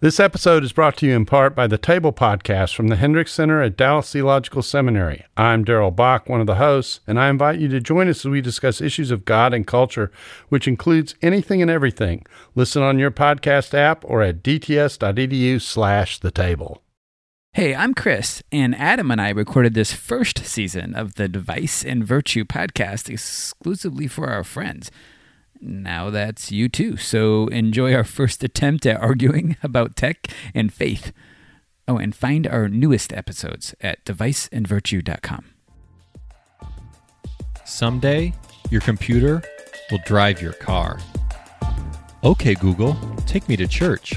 This episode is brought to you in part by the Table Podcast from the Hendricks Center at Dallas Theological Seminary. I'm Darrell Bock, one of the hosts, and I invite you to join us as we discuss issues of God and culture, which includes anything and everything. Listen on your podcast app or at dts.edu slash the table. Hey, I'm Chris, and Adam and I recorded this first season of the Device and Virtue podcast exclusively for our friends. Now that's you too. So enjoy our first attempt at arguing about tech and faith. Oh, and find our newest episodes at deviceandvirtue.com. Someday, your computer will drive your car. Okay, Google, take me to church.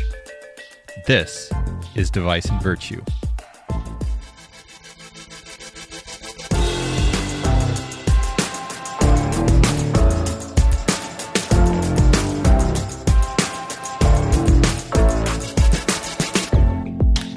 This is Device and Virtue.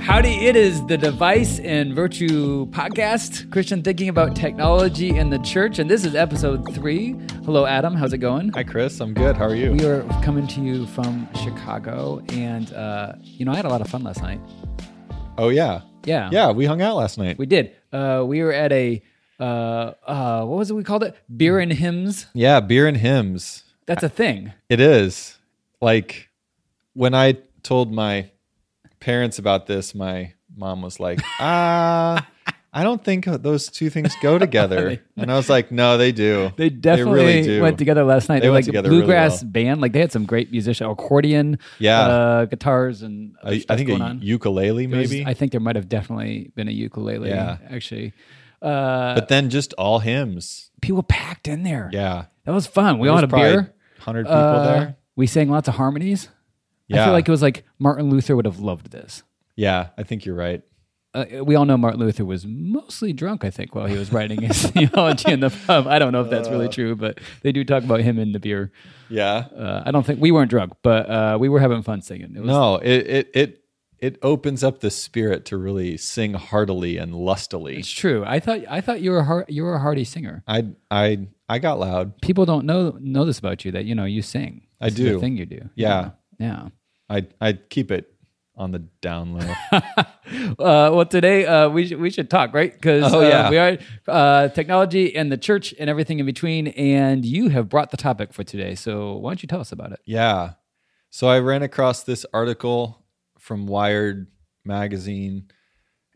Howdy, it is the Device and Virtue podcast, Christian thinking about technology in the church, and this is episode three. Hello, Adam. How's it going? Hi, Chris. I'm good. How are you? We are coming to you from Chicago, and uh, you know, I had a lot of fun last night. Oh, yeah. Yeah, Yeah, we hung out last night. we did. Uh, we were at a uh, uh, what was it we called it? Beer and hymns. yeah, beer and hymns. That's a thing. It is. Like when I told my parents about this, my mom was like, ah, I don't think those two things go together. and I was like, no, they do. They definitely really do. went together last night. They They're went like a together really bluegrass well. band. Like they had some great musicians, accordion, Yeah. uh, guitars, and other I, think going a on. ukulele, It was- maybe. I think there might have definitely been a ukulele. Yeah. actually. Uh, but then just all hymns. people packed in there. Yeah. that was fun. We all had a beer. 100 people Uh, there. We sang lots of harmonies. I feel like it was like Martin Luther would have loved this. Yeah, I think you're right. Uh, we all know Martin Luther was mostly drunk, I think, while he was writing his theology in the pub. I don't know if that's Uh. really true, but they do talk about him in the beer. Yeah. Uh, I don't think we weren't drunk, but uh, we were having fun singing. It was, No, it it it it opens up the spirit to really sing heartily and lustily. it's true. I thought I thought you were a heart, you were a hearty singer. I I I got loud. People don't know know this about you that you know you sing. I This is a do. thing you do. Yeah. yeah. I I keep it on the down low. Uh, well, today uh, we should we should talk, right? Because Oh, uh, yeah. we are uh, technology and the church and everything in between. And you have brought the topic for today. So why don't you tell us about it? yeah. So I ran across this article from Wired magazine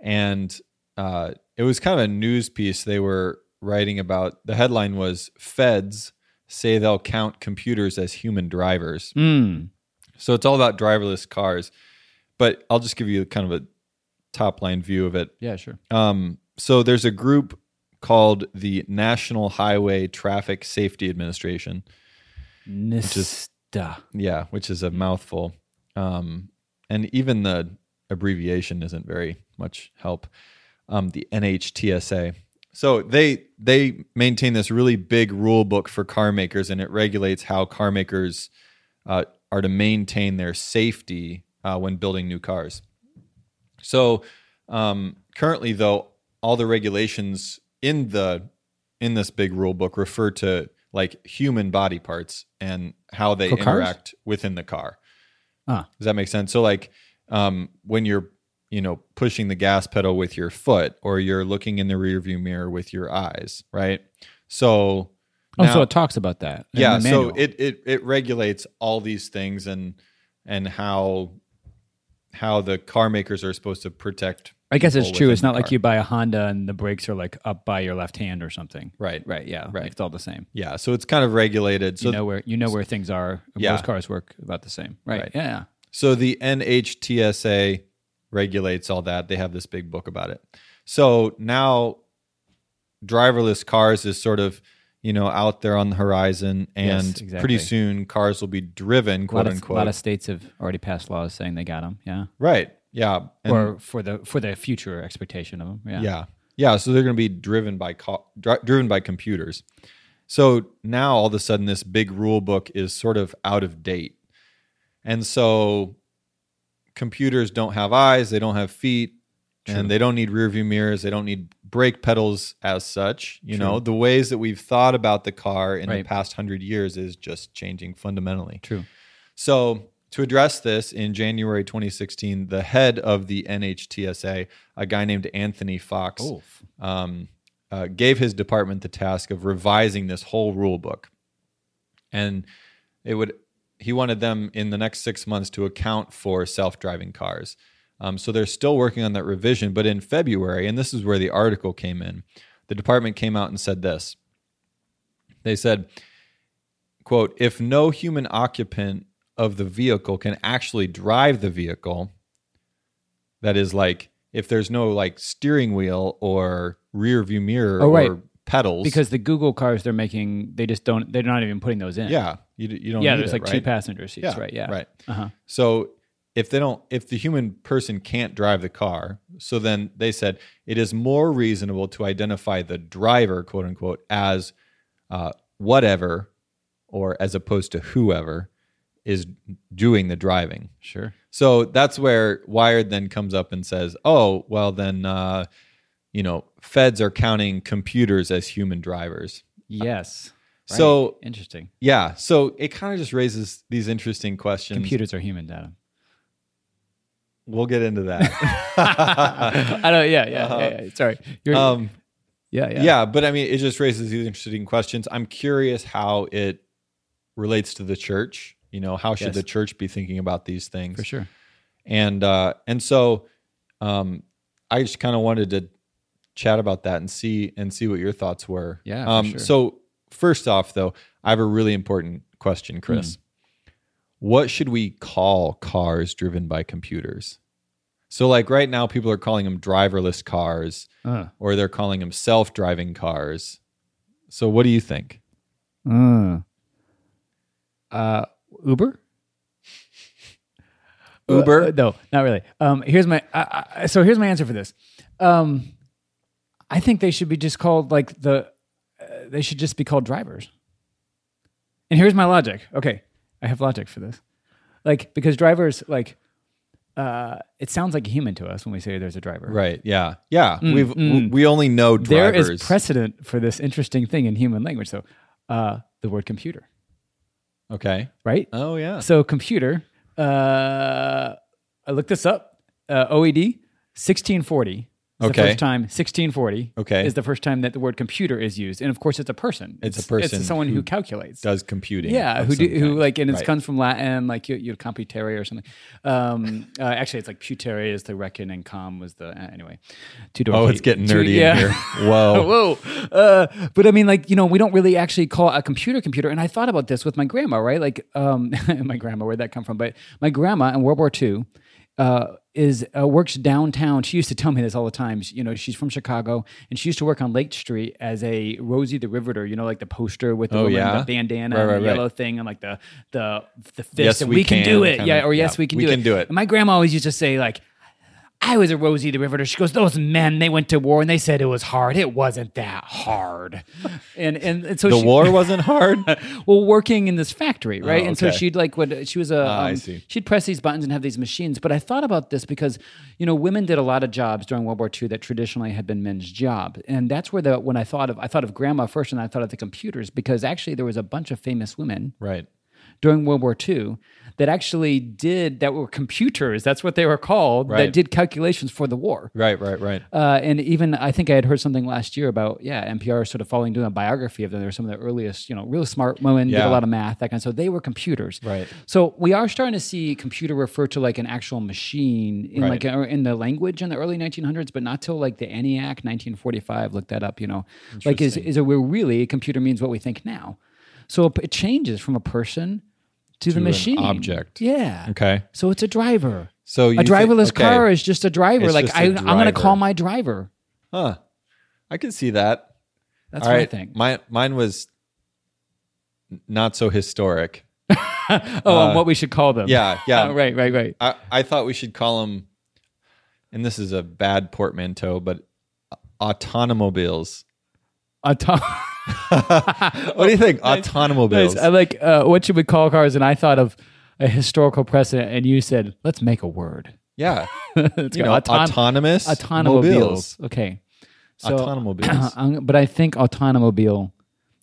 and uh, it was kind of a news piece they were writing about. The headline was Feds say they'll count computers as human drivers. Mm. So it's all about driverless cars. But I'll just give you kind of a top line view of it. Yeah, sure. Um, so there's a group called the National Highway Traffic Safety Administration. Nista. Yeah, which is a mouthful. Um, and even the abbreviation isn't very much help. Um, the NHTSA. So they they maintain this really big rule book for car makers, and it regulates how car makers uh, are to maintain their safety uh, when building new cars. So um, currently, though, all the regulations in the in this big rule book refer to like human body parts and how they interact within the car. Ah. Does that make sense? So like um, when you're you know pushing the gas pedal with your foot or you're looking in the rearview mirror with your eyes, right? So Oh, now- so it talks about that. yeah, so it, it it regulates all these things and and how how the car makers are supposed to protect. I guess it's true. It's not like you buy a Honda and the brakes are like up by your left hand or something. Right. Right. Yeah. Right. It's all the same. Yeah, so it's kind of regulated. So you know where you know where things are. Yeah. Most cars work about the same. Right. Right. Yeah. So the NHTSA regulates all that. They have this big book about it. So now driverless cars is sort of, you know, out there on the horizon and Yes, exactly. pretty soon cars will be driven, A quote lot, of, a lot of states have already passed laws saying they got them. Yeah. right. Yeah. And- or for the for the future expectation of them. Yeah. Yeah. Yeah. So they're going to be driven by co- dri- driven by computers. So now all of a sudden, this big rule book is sort of out of date, and so computers don't have eyes, they don't have feet, True. and they don't need rear view mirrors, they don't need brake pedals as such. You True. know, the ways that we've thought about the car in Right. the past hundred years is just changing fundamentally. True. So to address this, in January 2016, the head of the NHTSA, a guy named Anthony Foxx, um, uh, gave his department the task of revising this whole rule book, and it would. He wanted them in the next six months to account for self-driving cars. Um, so they're still working on that revision. But in February, and this is where the article came in, the department came out and said this. They said, "quote If no human occupant of the vehicle can actually drive the vehicle, that is like if there's no like steering wheel or rear view mirror Oh, right. or pedals, Because the Google cars they're making, they just don't. They're not even putting those in. yeah, you, you don't. yeah. There's it, like two right? passenger seats, right? Yeah, right. Uh-huh. So if they don't, if the human person can't drive the car, so then they said it is more reasonable to identify the driver, quote unquote, as uh, whatever, or as opposed to whoever is doing the driving. Sure. So that's where Wired then comes up and says, "Oh, well then, uh, you know, feds are counting computers as human drivers." Yes. Right. So interesting. yeah, so it kind of just raises these interesting questions. Computers are human data. We'll get into that. I don't. Yeah, yeah, yeah, yeah. Sorry. You're, um, yeah, yeah, yeah. but I mean, it just raises these interesting questions. I'm curious how it relates to the church. You know, how should Yes. the church be thinking about these things? for sure. And uh, and so, um, I just kind of wanted to chat about that and see and see what your thoughts were. Yeah, for Um, sure. So first off, though, I have a really important question, Chris. Hmm. What should we call cars driven by computers? So, like right now, people are calling them driverless cars, Uh, or they're calling them self-driving cars. So, what do you think? uh, uh, Uber. Uber? Uh, no, not really. Um, here's my. I so here's my answer for this. Um, I think they should be just called like the. Uh, they should just be called drivers. And here's my logic. Okay, I have logic for this. Like because drivers like. Uh, it sounds like a human to us when we say there's a driver. Right? Yeah, yeah. We've we only know Mm, There drivers. is precedent for this interesting thing in human language. So, uh, the word computer, okay. right? Oh yeah. So computer, uh, I looked this up. Uh, OED, 1640. Okay. The first time 1640 Okay. is the first time that the word computer is used, and of course it's a person. It's a person It's someone who, who calculates. Does computing? yeah, who do, who like, and it Right. comes from Latin, like you, you computere or something. Um, uh, actually, it's like putere is the reckon, and com was the uh, anyway. Two. Oh, it's getting two- nerdy yeah. in here. Whoa. Whoa. Uh, but I mean, like, you know, we don't really actually call a computer computer. And I thought about this with my grandma, right? Like, um, my grandma, where'd that come from? But my grandma in World War II uh, is uh, works downtown. She used to tell me this all the time. She- You know, she's from Chicago and she used to work on Lake Street as a Rosie the Riveter, you know, like the poster with the, Oh, woman, yeah? the bandana Right, and right, the right. yellow thing and like the, the, the fist. Yes, and we we can, do it. yeah. Or yes, yeah, we can we do can it. do it. And my grandma always used to say like, I was a Rosie the Riveter. She goes, those men, they went to war and they said it was hard. It wasn't that hard. And and, and so The she, war wasn't hard. well, working in this factory, right? Oh, And so she'd like would she was a I um, see. she'd press these buttons and have these machines. But I thought about this because you know women did a lot of jobs during World War II that traditionally had been men's job, and that's where the when I thought of I thought of grandma first, and I thought of the computers because actually there was a bunch of famous women right. during World War II that actually did that were computers. That's what they were called. That did calculations for the war. Right. Right. Right. Uh, and even I think I had heard something last year about yeah NPR sort of following doing a biography of them. They were some of the earliest, you know, really smart women, did a lot of math, that kind of. So they were computers. Right. So we are starting to see computer refer to like an actual machine in Right. like or in the language in the early 1900s, but not till like the ENIAC 1945. Look that up. You know, like is is a we're really a computer means what we think now. So it changes from a person to, the an machine object. Yeah. Okay. So it's a driver. So you A driverless think, okay, car is just a driver. It's like I, I'm going to call my driver. Huh. I can see that. That's All what right. I think. My mine was not so historic. oh, and uh, what we should call them. Yeah. Yeah. Oh, right, right, right. I, I thought we should call them, and this is a bad portmanteau, but uh, autonomobiles. Auto- What do you think? Autonomobiles. Nice. I like uh, what should we call cars? And I thought of a historical precedent, and you said, let's make a word. yeah. Let's You go. know, Auton- autonomous autonomobiles. mobiles. Okay. So, Autonomobiles. um, but I think autonomobile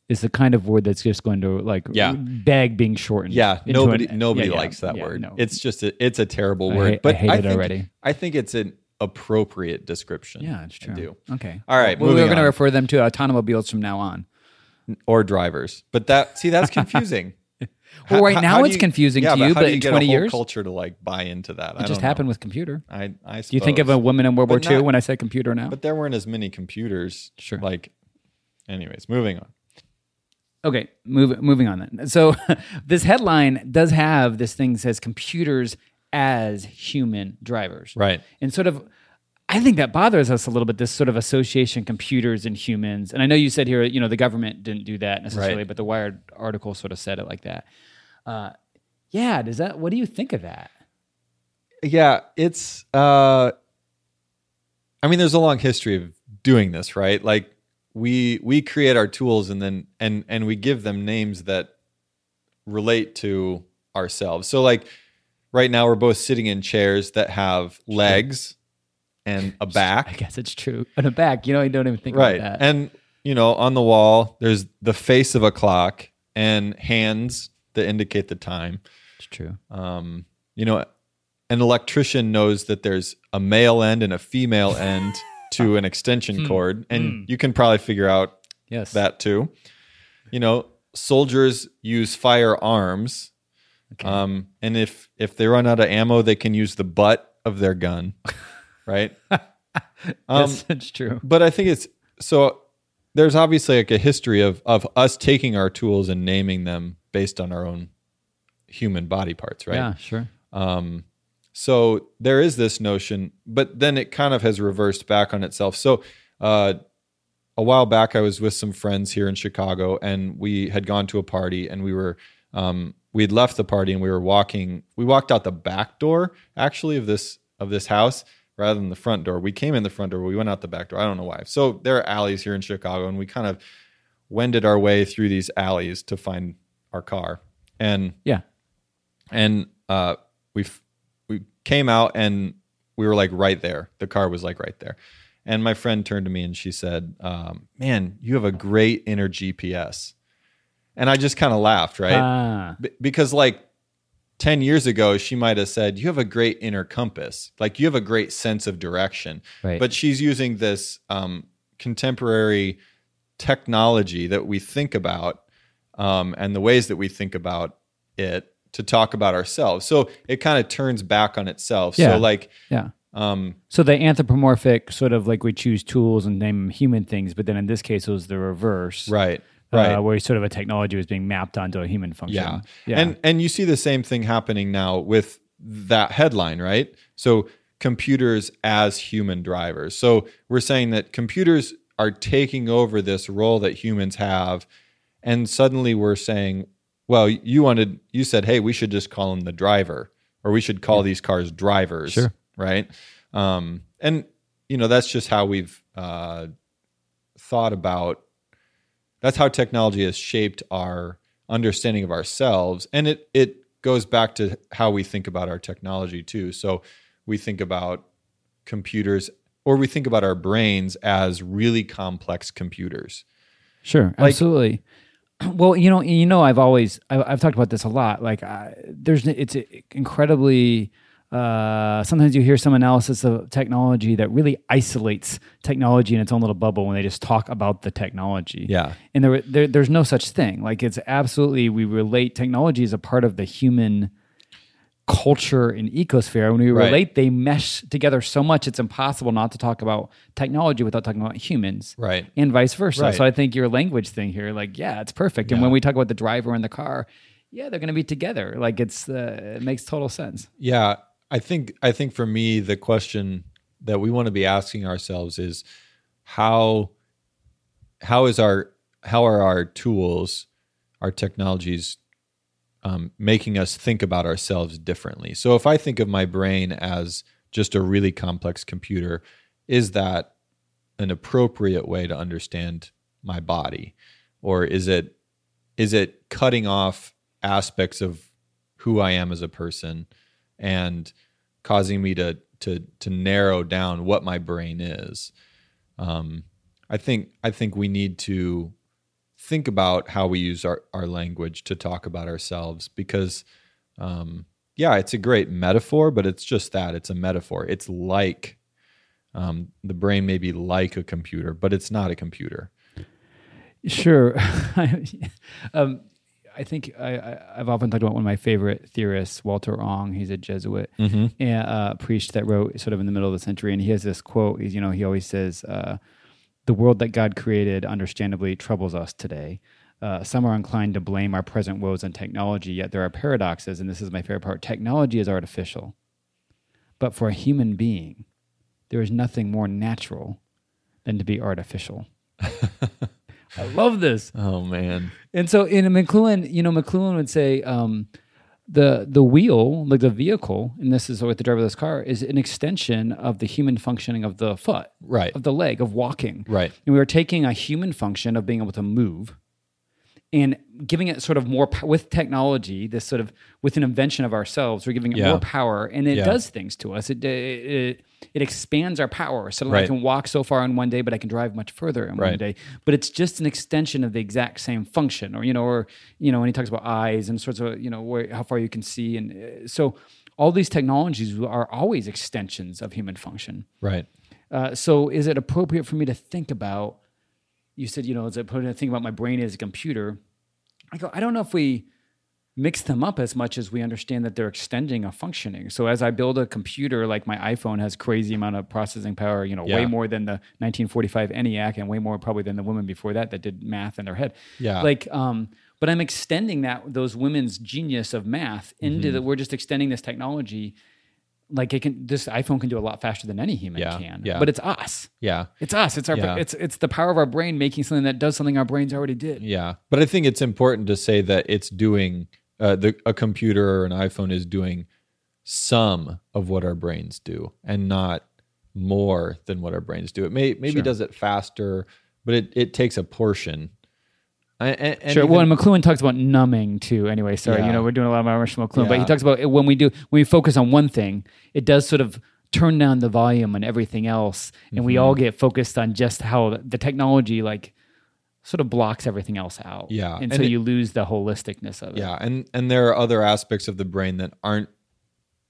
is the kind of word that's just going to like Yeah. beg being shortened. Yeah, nobody an- nobody yeah, yeah, likes that word. no. It's just a, it's a terrible I word. hate- I but hate it think, already. I think it's an appropriate description. yeah, it's I true. Okay. All right, Well, we're going to refer them to autonomobiles from now on. Or drivers. But that see that's confusing. Well, right How- now how it's confusing yeah, to you, how but do in get 20 a whole years? culture to like buy into that. It just happened with computer. I I Do you think of a woman in World War II not- when I say computer now? But there weren't as many computers. Sure. Like, anyways, moving on. Okay, move, moving on then. So this headline does have this thing that says computers as human drivers. Right. And sort of I think that bothers us a little bit, this sort of association computers and humans. And I know you said here, you know, the government didn't do that necessarily, Right. but the Wired article sort of said it like that. Uh, yeah, does that what do you think of that? Yeah, it's uh I mean there's a long history of doing this, right? Like we we create our tools and then and and we give them names that relate to ourselves. So like right now we're both sitting in chairs that have legs and a back. I guess it's true. And a back, you know, you don't even think Right. about that. And you know, on the wall there's the face of a clock and hands that indicate the time. it's true. um, you know, an electrician knows that there's a male end and a female end to an extension cord, and you can probably figure out Yes. that too. You know, soldiers use firearms, um, and if if they run out of ammo, they can use the butt of their gun, right? um, yes, it's true. but I think it's so. There's obviously like a history of of us taking our tools and naming them based on our own human body parts, right? Yeah, sure. Um, so there is this notion, but then it kind of has reversed back on itself. So uh, a while back, I was with some friends here in Chicago, and we had gone to a party, and we were um, we had left the party, and we were walking. We walked out the back door, actually, of this of this house rather than the front door. We came in the front door, we went out the back door. I don't know why. So there are alleys here in Chicago, and we kind of wended our way through these alleys to find our car. And Yeah. and uh, we we came out and we were like right there. The car was like right there, and my friend turned to me and she said, um, "Man, you have a great inner GPS," and I just kind of laughed, right? Ah, B- because like 10 years ago she might have said you have a great inner compass like you have a great sense of direction Right. but she's using this um, contemporary technology that we think about um, and the ways that we think about it to talk about ourselves so it kind of turns back on itself Yeah. so like yeah. um, So the anthropomorphic sort of like we choose tools and name human things, but then in this case it was the reverse, right uh, right where sort of a technology was being mapped onto a human function. Yeah. yeah. And and you see the same thing happening now with that headline, right? So computers as human drivers. So we're saying that computers are taking over this role that humans have and suddenly we're saying, well, you wanted you said, "Hey, we should just call them the driver or we should call these cars drivers." Sure. Right? Um and you know, that's just how we've uh thought about that's how technology has shaped our understanding of ourselves and it it goes back to how we think about our technology too so we think about computers or we think about our brains as really complex computers Sure, Like- absolutely. Well, you know, you know, I've always I, I've talked about this a lot. Like, I, there's it's incredibly. Uh, sometimes you hear some analysis of technology that really isolates technology in its own little bubble when they just talk about the technology. Yeah. and there, there there's no such thing. Like, it's absolutely we relate technology as a part of the human culture and ecosphere. When we Right. relate, they mesh together so much it's impossible not to talk about technology without talking about humans right and vice versa. Right. So I think your language thing here, like, yeah, it's perfect. And Yeah. when we talk about the driver and the car, yeah, they're going to be together. Like, it's uh, it makes total sense. yeah i think i think for me the question that we want to be asking ourselves is how how is our how are our tools our technologies um, making us think about ourselves differently? So if i think of my brain as just a really complex computer is that an appropriate way to understand my body? Or is it is it cutting off aspects of who i am as a person? And causing me to to to narrow down what my brain is. Um, I think I think we need to think about how we use our, our language to talk about ourselves because um, yeah it's a great metaphor but it's just that it's a metaphor. It's like um, the brain may be like a computer but it's not a computer. Sure. um, I think I, I, have often talked about one of my favorite theorists, Walter Ong. He's a Jesuit Mm-hmm. and, uh, priest that wrote sort of in the middle of the century, and he has this quote. He's, you know, he always says, uh, "The world that God created, understandably, troubles us today." Uh, some are inclined to blame our present woes on technology, yet there are paradoxes, and this is my favorite part. Technology is artificial, but for a human being, there is nothing more natural than to be artificial. I love this. oh man And so in McLuhan, you know, McLuhan would say um, the the wheel, like the vehicle, and this is with the driverless car, is an extension of the human functioning of the foot, right of the leg, of walking. right And we are taking a human function of being able to move and giving it sort of more with technology, this sort of with an invention of ourselves, we're giving it Yeah. more power, and it Yeah. does things to us. It, it it expands our power. So I can walk so far in one day, but I can drive much further in one day. But it's just an extension of the exact same function, or you know, or you know, when he talks about eyes and sorts of you know where, how far you can see, and uh, so all these technologies are always extensions of human function. right Uh, so is it appropriate for me to think about? You said, you know, is it appropriate to think about my brain as a computer? I go, I don't know if we mix them up as much as we understand that they're extending a functioning. So as I build a computer, like my iPhone has crazy amount of processing power, you know, way more than the 1945 ENIAC and way more probably than the women before that that did math in their head. Yeah. Like, um, but I'm extending that those women's genius of math into Mm-hmm. the. We're just extending this technology. Like it can, this iPhone can do a lot faster than any human Yeah, can. yeah. But it's us. yeah It's us. It's our. Yeah. It's it's the power of our brain making something that does something our brains already did. Yeah, but I think it's important to say that it's doing uh, the a computer or an iPhone is doing some of what our brains do, and not more than what our brains do. It may maybe Sure. does it faster, but it, it takes a portion. And, and Sure. even- well, and McLuhan talks about numbing too. Anyway, sorry, you know, we're doing a lot of Marshall McLuhan, but he talks about it when we do when we focus on one thing, it does sort of turn down the volume on everything else, and we all Mm-hmm. get focused on just how the technology like sort of blocks everything else out. Yeah, and, and so it- you lose the holisticness of it. yeah, and and there are other aspects of the brain that aren't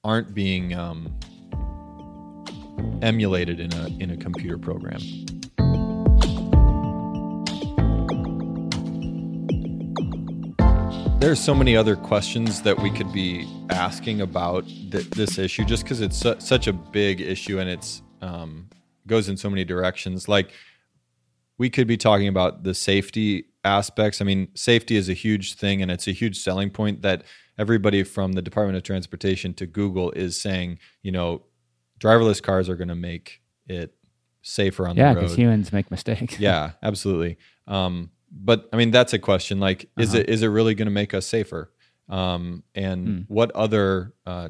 aren't being um, emulated in a in a computer program. There's so many other questions that we could be asking about th- this issue, just because it's su- such a big issue and it's um, goes in so many directions. Like we could be talking about the safety aspects. I mean, safety is a huge thing, and it's a huge selling point that everybody from the Department of Transportation to Google is saying, you know, driverless cars are going to make it safer on Yeah, the road. Yeah, because humans make mistakes. yeah, absolutely. Um, but I mean, that's a question. Like, is Uh-huh. it is it really going to make us safer? Um, and Hmm. what other uh,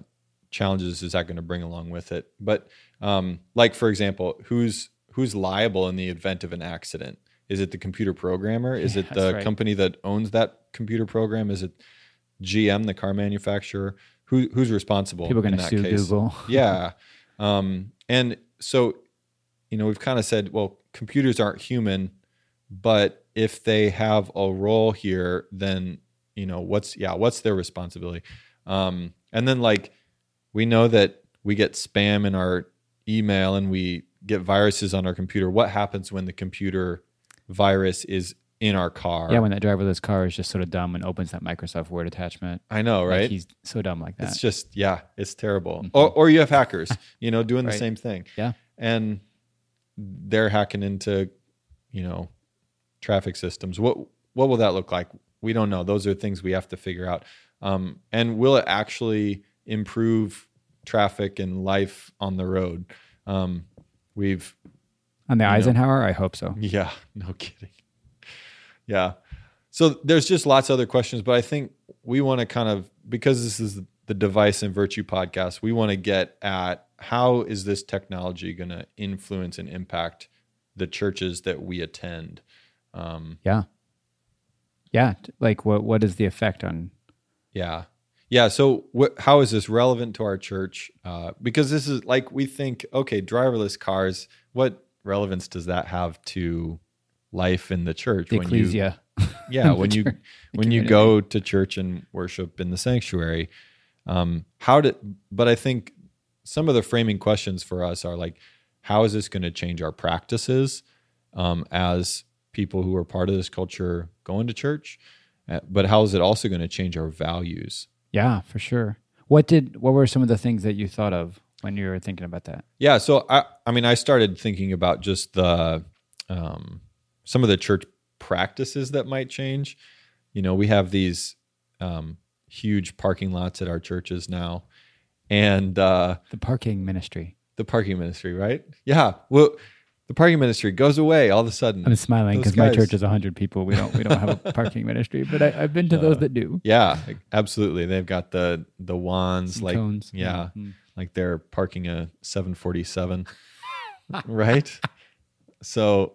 challenges is that going to bring along with it? But um, like, for example, who's who's liable in the event of an accident? Is it the computer programmer? Is it the right. company that owns that computer program? Is it GM, the car manufacturer? Who who's responsible? People are going to sue case? Google. yeah um, and so you know we've kind of said well computers aren't human but if they have a role here then you know what's yeah what's their responsibility um, and then like we know that we get spam in our email and we get viruses on our computer what happens when the computer virus is in our car Yeah, when that driverless car is just sort of dumb and opens that Microsoft Word attachment. i know Like, right he's so dumb like that. It's just yeah, it's terrible. Or or you have hackers, you know, doing the same thing. Yeah. And they're hacking into, you know, traffic systems. What what will that look like? We don't know. Those are things we have to figure out. Um, and will it actually improve traffic and life on the road? Um, we've On the you know. Eisenhower, I hope so. yeah, no kidding. Yeah. So there's just lots of other questions, but I think we want to kind of because this is the device and virtue podcast, we want to get at how is this technology going to influence and impact the churches that we attend. Um, Yeah. Yeah. Like what what is the effect on yeah. Yeah. So, wh- how is this relevant to our church? Uh, because this is like we think, okay, driverless cars. What relevance does that have to life in the church? the when you- ecclesia? yeah when you church- when you go to church and worship in the sanctuary um how did but i think some of the framing questions for us are like how is this going to change our practices um as people who are part of this culture going to church Uh, but how is it also going to change our values Yeah, for sure. What did what were some of the things that you thought of when you were thinking about that? Yeah, so I I mean I started thinking about just the um some of the church practices that might change. You know, we have these um huge parking lots at our churches now and uh The parking ministry. the parking ministry, right? Yeah. Well, the parking ministry goes away all of a sudden. I'm smiling because my church is 100 people. We don't we don't have a parking ministry, but I, I've been to those that do. Yeah, absolutely. They've got the the wands like Cones. yeah, Mhm. like they're parking a 747 right so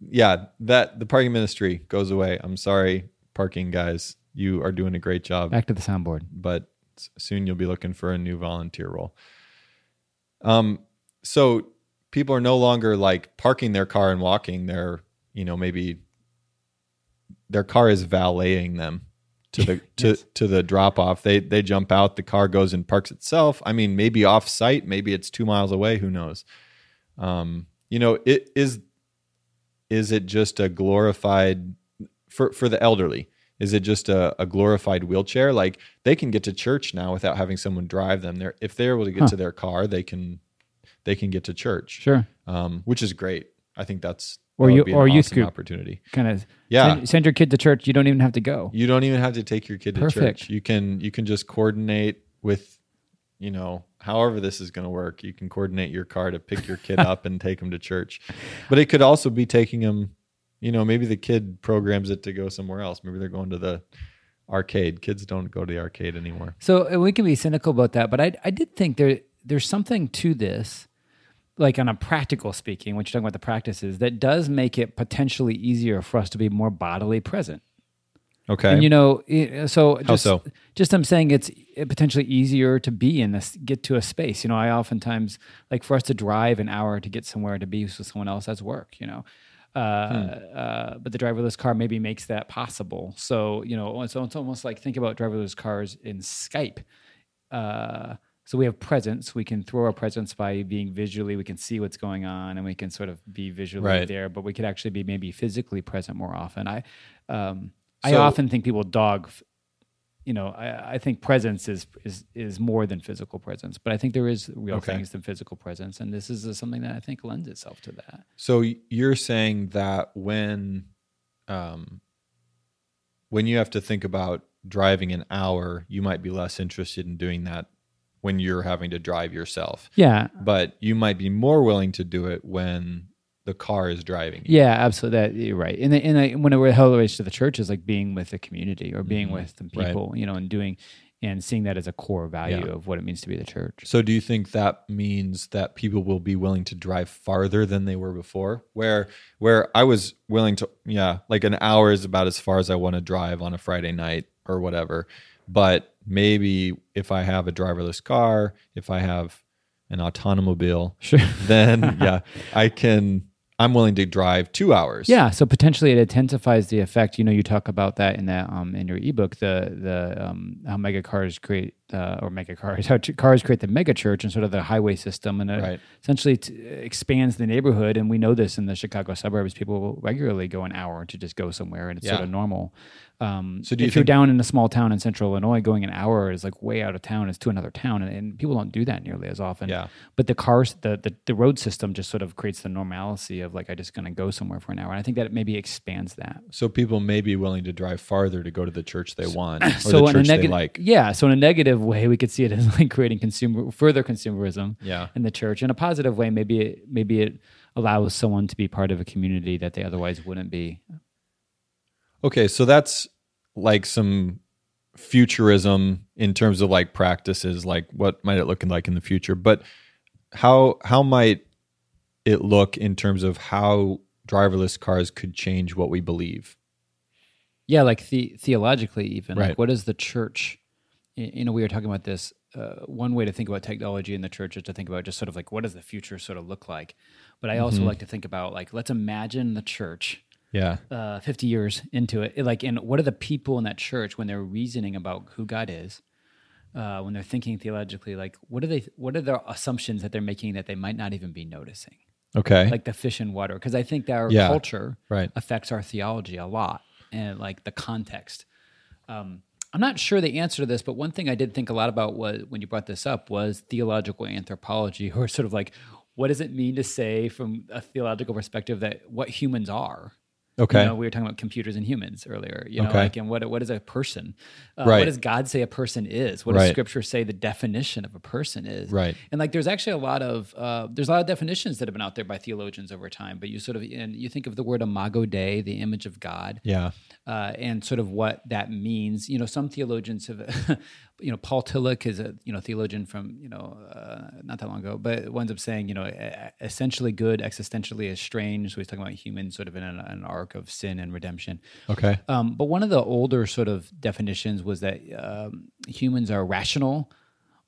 yeah that the parking ministry goes away i'm sorry parking guys you are doing a great job Back to the soundboard. but soon you'll be looking for a new volunteer role um so people are no longer like parking their car and walking. They're you know maybe their car is valeting them to the to, Yes. to the drop off they they jump out the car goes and parks itself. I mean maybe off site maybe it's 2 miles away who knows? Um you know it is is it just a glorified for for the elderly is it just a, a glorified wheelchair? Like they can get to church now without having someone drive them. They're if they're able to get Huh. to their car they can they can get to church. Sure. um, which is great. I think that's Or you- or youth awesome group. opportunity. Kind of yeah. send, send your kid to church. You don't even have to go. you don't even have to take your kid to church. You can you can just coordinate with you know however this is going to work. You can coordinate your car to pick your kid up and take them to church. But it could also be taking them you know maybe the kid programs it to go somewhere else. Maybe they're going to the arcade. Kids don't go to the arcade anymore. So we can be cynical about that, but I I did think there there's something to this, like on a practical speaking, when you're talking about the practices, that does make it potentially easier for us to be more bodily present. okay And you know, so How just, so? just I'm saying it's potentially easier to be in this, get to a space. You know, I oftentimes like for us to drive an hour to get somewhere to be with someone else that's work. You know, uh, Hmm. uh, but the driverless car maybe makes that possible. So you know, so it's almost like think about driverless cars in Skype. Uh, so we have presence. We can throw our presence by being visually. We can see what's going on, and we can sort of be visually Right. there. But we could actually be maybe physically present more often. I, um, I often think people dog. You know, I, I think presence is is is more than physical presence, but I think there is real Okay. things than physical presence, and this is something that I think lends itself to that. So you're saying that when, um, when you have to think about driving an hour, you might be less interested in doing that when you're having to drive yourself, Yeah, but you might be more willing to do it when the car is driving. You. Yeah, absolutely. That you're right. And and I, when it relates to the church is like being with the community or being Mhm. with the Right. people, you know, and doing and seeing that as a core value Yeah. of what it means to be the church. So do you think that means that people will be willing to drive farther than they were before? Where where I was willing to yeah, like an hour is about as far as I want to drive on a Friday night or whatever. But maybe if I have a driverless car, if I have an autonomobile, Sure. then yeah, I can I'm willing to drive 2 hours. Yeah, so potentially it intensifies the effect. You know, you talk about that in that um, in your ebook, the the um, how mega cars create uh, or mega cars how cars create the mega church and sort of the highway system, and it Right. essentially t- expands the neighborhood. And we know this in the Chicago suburbs, people will regularly go an hour to just go somewhere, and it's sort of normal. Um, So do you if you're down in a small town in central Illinois, going an hour is like way out of town. It's to another town, and, and people don't do that nearly as often. Yeah. But the cars, the, the the road system just sort of creates the normalcy of like I just going to go somewhere for an hour, and I think that it maybe expands that. So people may be willing to drive farther to go to the church they want or so the church they negative, like. yeah. So in a negative way, we could see it as like creating consumer further consumerism Yeah. in the church. In a positive way, maybe it, maybe it allows someone to be part of a community that they otherwise wouldn't be. Okay, so that's like some futurism in terms of like practices, like what might it look like in the future. But how how might it look in terms of how driverless cars could change what we believe? Yeah, like the, theologically, even Right. like what is the church? You know, we were talking about this. Uh, one way to think about technology in the church is to think about just sort of like what does the future sort of look like. But I also Mhm. like to think about like let's imagine the church Yeah. uh, 50 years into it. It, Like, and what are the people in that church when they're reasoning about who God is, uh, when they're thinking theologically, like, what are they, what are their assumptions that they're making that they might not even be noticing? Okay. Like the fish and water. Because I think that our Yeah. culture Right. affects our theology a lot and like the context. Um, I'm not sure the answer to this, but one thing I did think a lot about was when you brought this up was theological anthropology, or sort of like, what does it mean to say from a theological perspective that what humans are? Okay. You know, we were talking about computers and humans earlier. You know, Okay. like and what what is a person? Uh, Right. What does God say a person is? What does Scripture say the definition of a person is? Right. And like, there's actually a lot of uh, there's a lot of definitions that have been out there by theologians over time. But you sort of and you think of the word imago Dei, the image of God, yeah. uh, and sort of what that means. You know, some theologians have, you know, Paul Tillich is a you know theologian from you know uh, not that long ago, but winds up saying you know essentially good, existentially estranged. So he's talking about humans sort of in an, an arc of sin and redemption. Okay. Um, but one of the older sort of definitions was that um, humans are rational,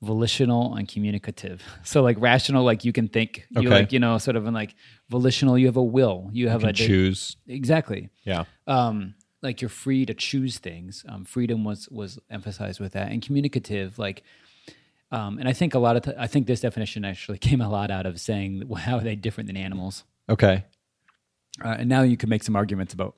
volitional, and communicative. So like rational, like you can think. You Okay. like you know sort of in like volitional, you have a will. You have Can a de- choose. exactly Yeah. um, like you're free to choose things. Um, freedom was was emphasized with that, and communicative, like, um, and I think a lot of I think this definition actually came a lot out of saying well, how are they different than animals, Okay. Uh, and now you can make some arguments about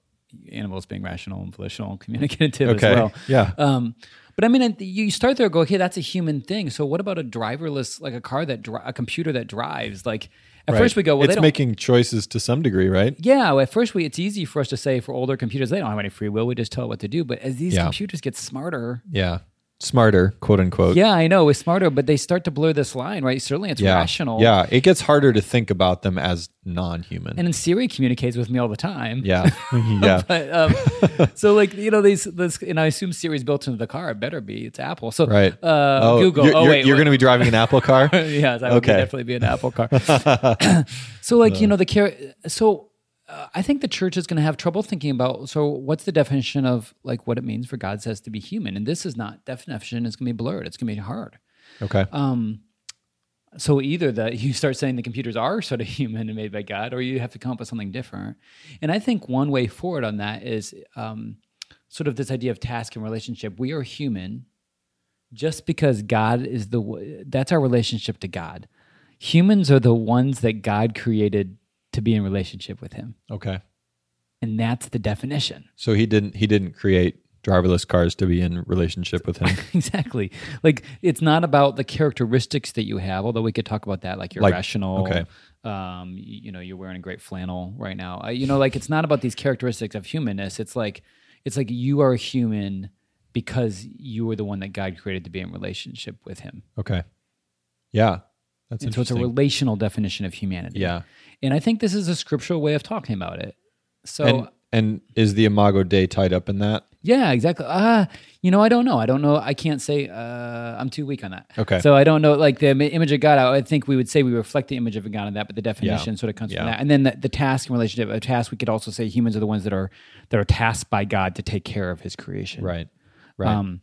animals being rational and volitional and communicative Okay. as well. Yeah. Um, but I mean, you start there, and go, okay, that's a human thing. So what about a driverless, like a car that dri- a computer that drives? Like at Right. first we go, well, it's making choices to some degree, right? Yeah, well, at first we it's easy for us to say for older computers they don't have any free will. We just tell it what to do. But as these Yeah. computers get smarter, Yeah. Smarter, quote unquote. yeah, I know it's smarter, but they start to blur this line, right? Certainly, it's Yeah. rational. Yeah. It gets harder to think about them as non-human. and then Siri communicates with me all the time. yeah. yeah. But um, so like you know these this and I assume Siri's built into the car. It better be. It's Apple. So Right. Uh, Google. You're, oh you're, wait, you're going to be driving an Apple car. yes, I would Okay. definitely be an Apple car. so, like you know, the care. So, uh, I think the church is going to have trouble thinking about. So, what's the definition of like what it means for God says to be human? And this is not definition. It's going to be blurred. It's going to be hard. okay. Um, so either that you start saying the computers are sort of human and made by God, or you have to come up with something different. And I think one way forward on that is um, sort of this idea of task and relationship. We are human just because God is the that's our relationship to God. Humans are the ones that God created to be in relationship with Him, Okay. and that's the definition. So he didn't he didn't create driverless cars to be in relationship with him. exactly. Like it's not about the characteristics that you have, although we could talk about that. Like you're Like, rational. okay. Um, you, know, you're wearing a great flannel right now. Uh, you know, like it's not about these characteristics of humanness. It's like it's like you are a human because you were the one that God created to be in relationship with Him. Okay. Yeah. That's And so it's a relational definition of humanity. yeah. And I think this is a scriptural way of talking about it. So And and is the Imago Dei tied up in that? Yeah, exactly. Ah, you know, I don't know. I don't know. I can't say. Uh, I'm too weak on that. Okay. So I don't know. Like the image of God, I think we would say we reflect the image of God in that, but the definition sort of comes from that. And then the, the task and relationship. A task, we could also say humans are the ones that are that are tasked by God to take care of His creation. Right. Right. Um,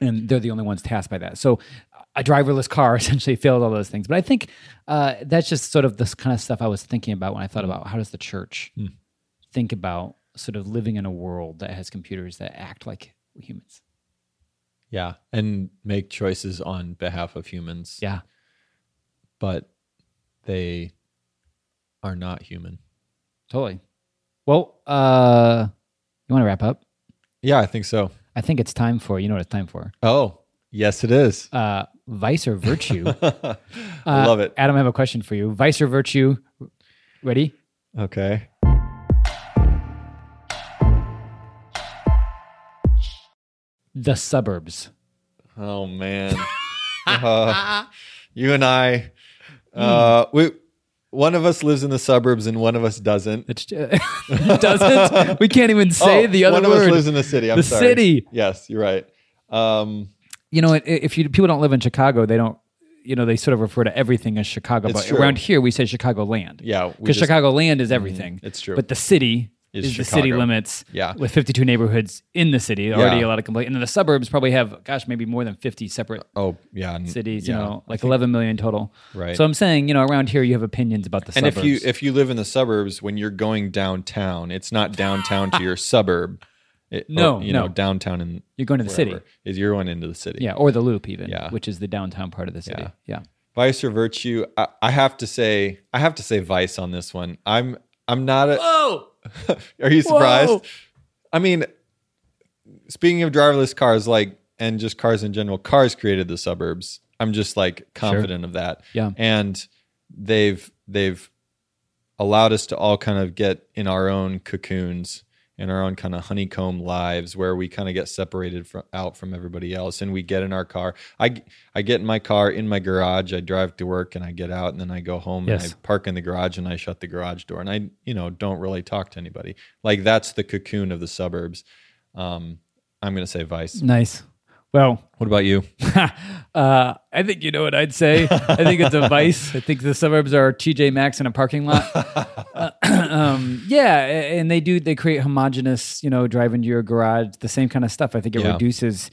and they're the only ones tasked by that. So a driverless car essentially fails all those things. But I think uh, that's just sort of this kind of stuff I was thinking about when I thought about how does the church Hmm. think about sort of living in a world that has computers that act like humans. yeah. And make choices on behalf of humans. Yeah. But they are not human. Totally. Well, uh, you want to wrap up? Yeah, I think so. I think it's time for you know what it's time for. Oh, yes, it is. Uh, vice or virtue. I Uh, love it. Adam, I have a question for you. Vice or virtue? Ready? Okay. The suburbs. Oh man. Uh, you and I uh we one of us lives in the suburbs and one of us doesn't. It doesn't. We can't even say Oh, the other one word. of us lives in the city. I'm The sorry. city. Yes, you're right. Um you know, if you people don't live in Chicago, they don't. You know, they sort of refer to everything as Chicago. It's but true. around here, we say Chicagoland. yeah, because Chicagoland is mm-hmm. everything. it's true. But the city Is is, the city limits. Yeah. with 52 neighborhoods in the city, already Yeah. a lot of complaint. And then the suburbs probably have, gosh, maybe more than 50 separate Oh yeah, cities. yeah. You know, like 11 million total. Right. So I'm saying, you know, around here you have opinions about the And suburbs. if you if you live in the suburbs, when you're going downtown, it's not downtown to your suburb. It, No, or, you no. know, downtown in you're going to the city, is you're going into the city. yeah, or the Loop even, Yeah. which is the downtown part of the city. Yeah. Yeah. Vice or virtue? I, I have to say, I have to say vice on this one. I'm I'm not a. Whoa. Are you surprised? Whoa. I mean, speaking of driverless cars, like and just cars in general, cars created the suburbs. I'm just like confident of that. Yeah. And they've they've allowed us to all kind of get in our own cocoons in our own kind of honeycomb lives where we kind of get separated from out from everybody else and we get in our car i i get in my car in my garage i drive to work and i get out and then i go home Yes. and i park in the garage and i shut the garage door and i you know don't really talk to anybody like that's the cocoon of the suburbs um i'm going to say vice Nice. Well, what about you uh, I think you know what I'd say. I think it's a vice. I think the suburbs are TJ Maxx in a parking lot. Uh, um, yeah, and they do. They create homogenous, you know, drive into your garage, the same kind of stuff. I think it Yeah. reduces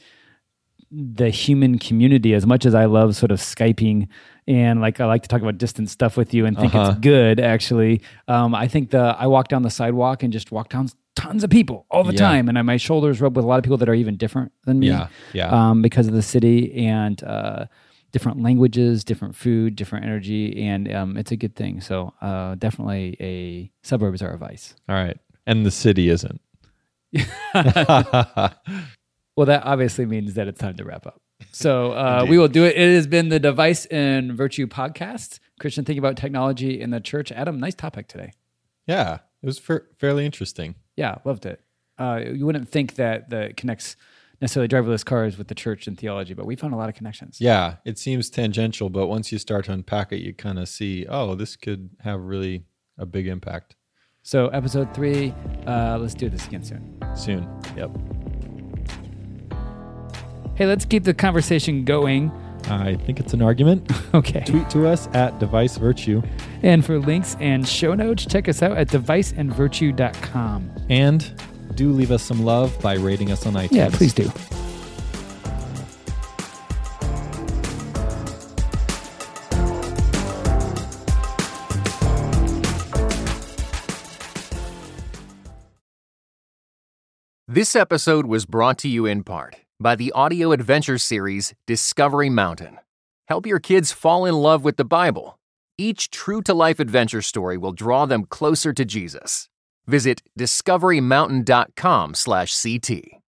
the human community as much as I love sort of Skyping and like I like to talk about distant stuff with you and think Uh-huh. it's good actually. Um, I think the I walk down the sidewalk and just walk down tons of people all the Yeah. time and I, my shoulders rub with a lot of people that are even different than me Yeah, yeah. um, because of the city and uh, different languages, different food, different energy, and um, it's a good thing. So uh, definitely a suburbs are a vice. all right and the city isn't Well, that obviously means that it's time to wrap up. So uh, we will do it. It has been the Device and Virtue podcast. Christian thinking about technology in the church. Adam, nice topic today. yeah it was fa- fairly interesting Yeah, loved it. Uh, you wouldn't think that that connects necessarily driverless cars with the church and theology, but we found a lot of connections. Yeah, it seems tangential, but once you start to unpack it, you kind of see, oh, this could have really a big impact So episode three, uh, let's do this again soon. soon. Yep. Hey, let's keep the conversation going. I think it's an argument. Okay. Tweet to us at Device Virtue And for links and show notes, check us out at deviceandvirtue.com. and do leave us some love by rating us on iTunes. Yeah, please do. This episode was brought to you in part by the audio adventure series Discovery Mountain. Help your kids fall in love with the Bible. Each true to life adventure story will draw them closer to Jesus. Visit discoverymountain.com/ct.